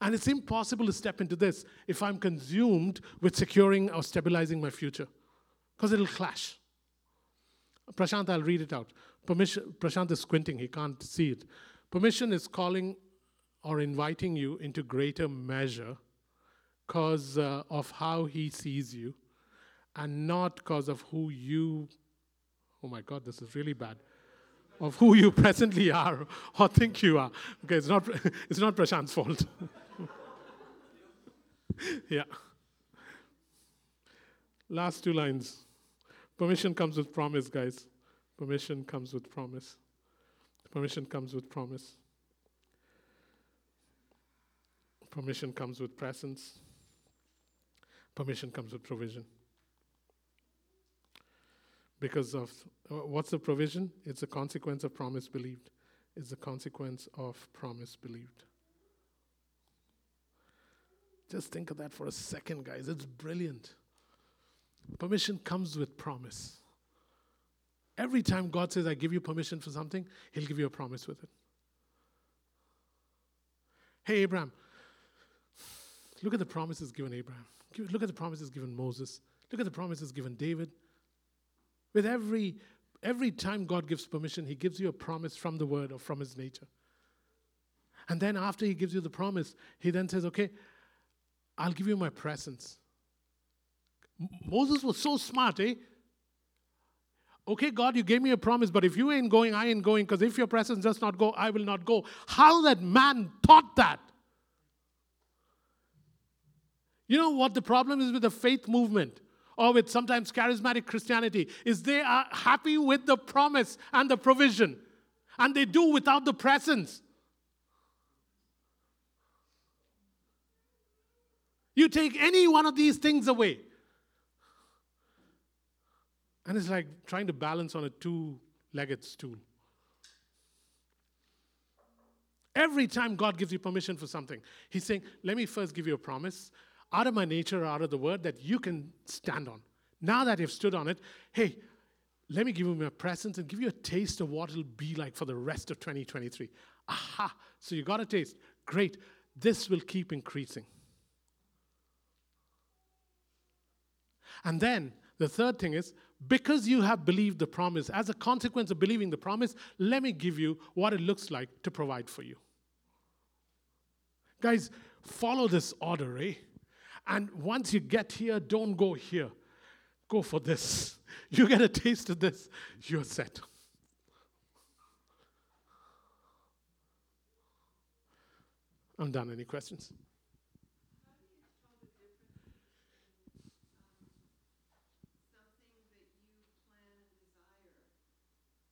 And it's impossible to step into this if I'm consumed with securing or stabilizing my future, because it'll clash. Prashant, I'll read it out. Permission, Prashant is squinting, he can't see it. Permission is calling or inviting you into greater measure because uh, of how he sees you and not because of who you, oh my God, this is really bad, of who you (laughs) presently are or think you are. Okay, it's not, (laughs) it's not Prashant's fault. (laughs) (laughs) yeah. Last two lines. Permission comes with promise, guys. Permission comes with promise. Permission comes with promise. Permission comes with presence. Permission comes with provision because of uh, what's the provision? It's a consequence of promise believed. It's a consequence of promise believed. Just think of that for a second, guys. It's brilliant. Permission comes with promise. Every time God says, I give you permission for something, He'll give you a promise with it. Hey, Abraham, look at the promises given Abraham. Look at the promises given Moses. Look at the promises given David. With every, every time God gives permission, He gives you a promise from the Word or from His nature. And then after He gives you the promise, He then says, Okay, I'll give you my presence. Moses was so smart, eh? Okay, God, you gave me a promise, but if you ain't going, I ain't going, because if your presence does not go, I will not go. How that man thought that You know what the problem is with the faith movement or with sometimes charismatic Christianity is they are happy with the promise and the provision and they do without the presence. You take any one of these things away. And it's like trying to balance on a two legged stool. Every time God gives you permission for something, He's saying, Let me first give you a promise out of my nature, out of the word that you can stand on. Now that you've stood on it, hey, let me give you my presence and give you a taste of what it'll be like for the rest of 2023. Aha! So you got a taste. Great. This will keep increasing. And then the third thing is because you have believed the promise, as a consequence of believing the promise, let me give you what it looks like to provide for you. Guys, follow this order, eh? And once you get here, don't go here. Go for this. (laughs) You get a taste of this, you're set. I'm done. Any questions? something that you plan and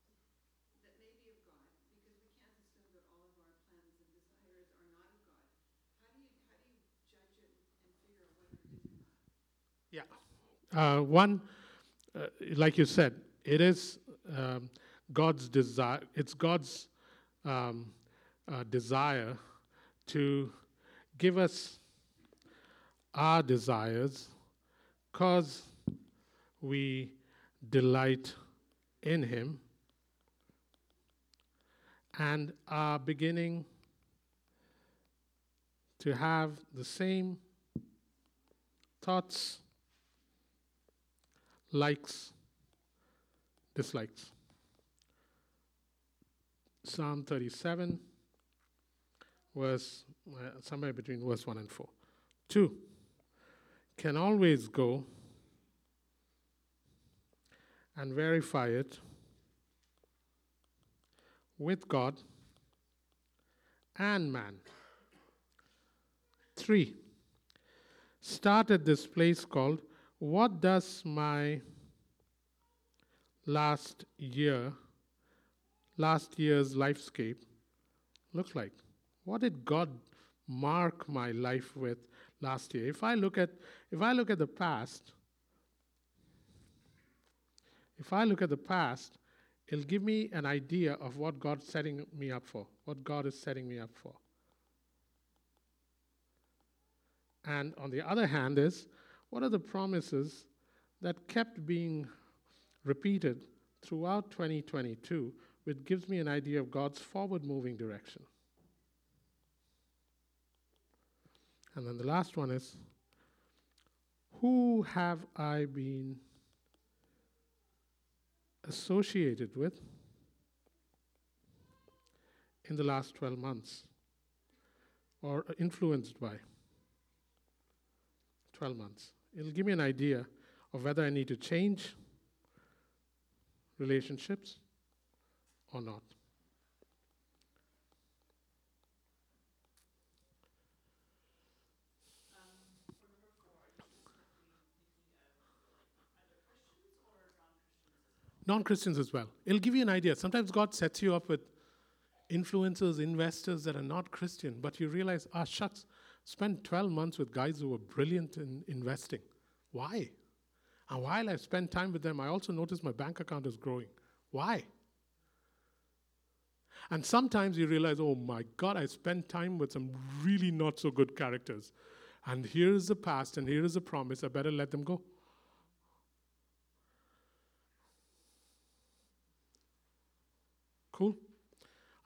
desire that may be of God, because we can't assume that all of our plans and desires are not of God. How do you, how do you judge it and figure out whether it is or not? Yeah. Uh, one, uh, like you said, it is um, God's desire. It's God's um, uh, desire to give us our desires because we delight in Him and are beginning to have the same thoughts likes, dislikes. Psalm 37, verse uh, somewhere between verse 1 and 4. 2. Can always go and verify it with God and man. 3. Start at this place called what does my last year, last year's lifescape look like? What did God mark my life with last year? If I look at if I look at the past, if I look at the past, it'll give me an idea of what God's setting me up for, what God is setting me up for. And on the other hand is what are the promises that kept being repeated throughout 2022, which gives me an idea of God's forward moving direction? And then the last one is Who have I been associated with in the last 12 months or influenced by? 12 months. It'll give me an idea of whether I need to change relationships or not. Non Christians as well. It'll give you an idea. Sometimes God sets you up with influencers, investors that are not Christian, but you realize, ah, shucks, spent 12 months with guys who were brilliant in investing. Why? And while I spent time with them, I also noticed my bank account is growing. Why? And sometimes you realize, oh my God, I spent time with some really not so good characters. And here is the past, and here is the promise. I better let them go. Cool.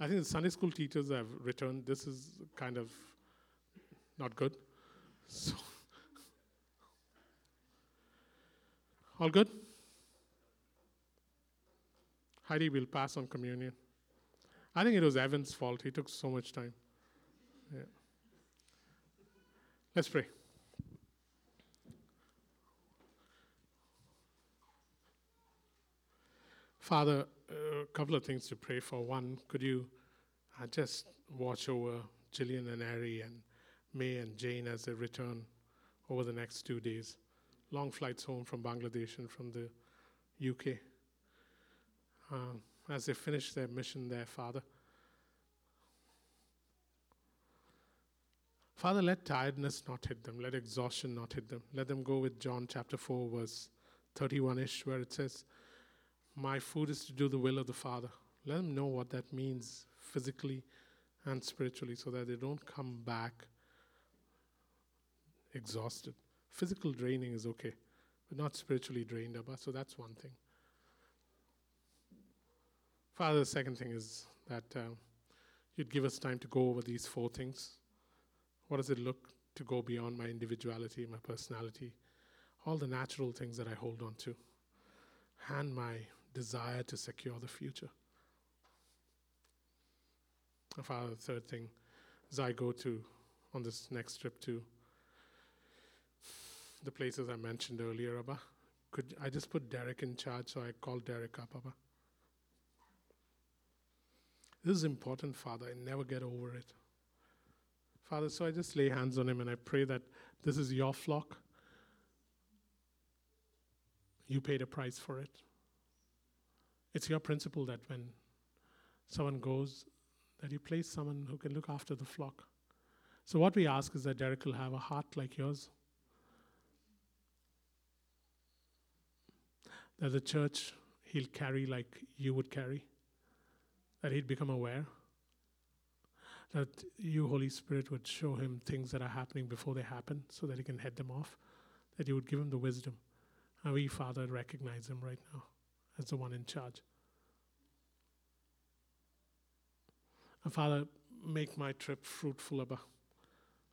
I think the Sunday school teachers have returned. This is kind of not good. So, all good? Heidi will pass on communion. I think it was Evan's fault. He took so much time. Yeah. Let's pray. Father, a couple of things to pray for. One, could you uh, just watch over Jillian and Ari and May and Jane as they return over the next two days. Long flights home from Bangladesh and from the UK. Uh, as they finish their mission there, Father. Father, let tiredness not hit them, let exhaustion not hit them. Let them go with John chapter 4, verse 31 ish, where it says, My food is to do the will of the Father. Let them know what that means physically and spiritually so that they don't come back exhausted. Physical draining is okay, but not spiritually drained, Abba. So that's one thing. Father, the second thing is that uh, you'd give us time to go over these four things. What does it look to go beyond my individuality, my personality, all the natural things that I hold on to, and my desire to secure the future? And Father, the third thing as I go to on this next trip to the places I mentioned earlier, Abba, could I just put Derek in charge? So I called Derek up, Abba. This is important, Father. I never get over it. Father, so I just lay hands on him and I pray that this is your flock. You paid a price for it. It's your principle that when someone goes, that you place someone who can look after the flock. So what we ask is that Derek will have a heart like yours. That the church he'll carry like you would carry. That he'd become aware that you, Holy Spirit, would show him things that are happening before they happen so that he can head them off, that you would give him the wisdom. And we, Father, recognize him right now as the one in charge. And Father, make my trip fruitful, Abba.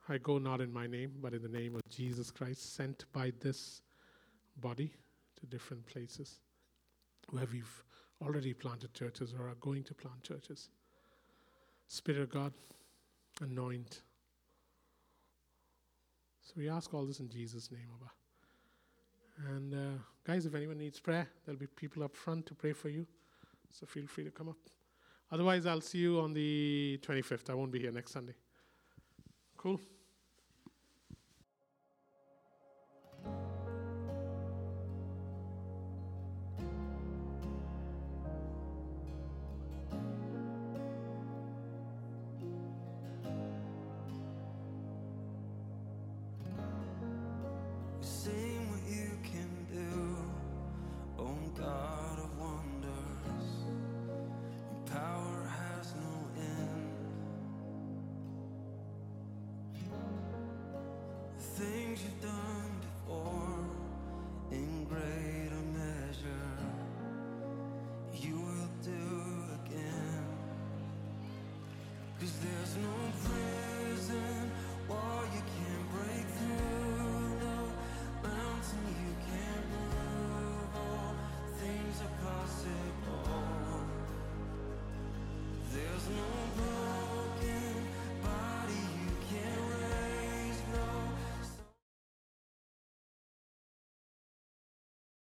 I go not in my name, but in the name of Jesus Christ, sent by this body to different places where we've already planted churches or are going to plant churches. Spirit of God, anoint. So we ask all this in Jesus' name, Abba. And uh, guys, if anyone needs prayer, there'll be people up front to pray for you. So feel free to come up. Otherwise, I'll see you on the 25th. I won't be here next Sunday. Cool.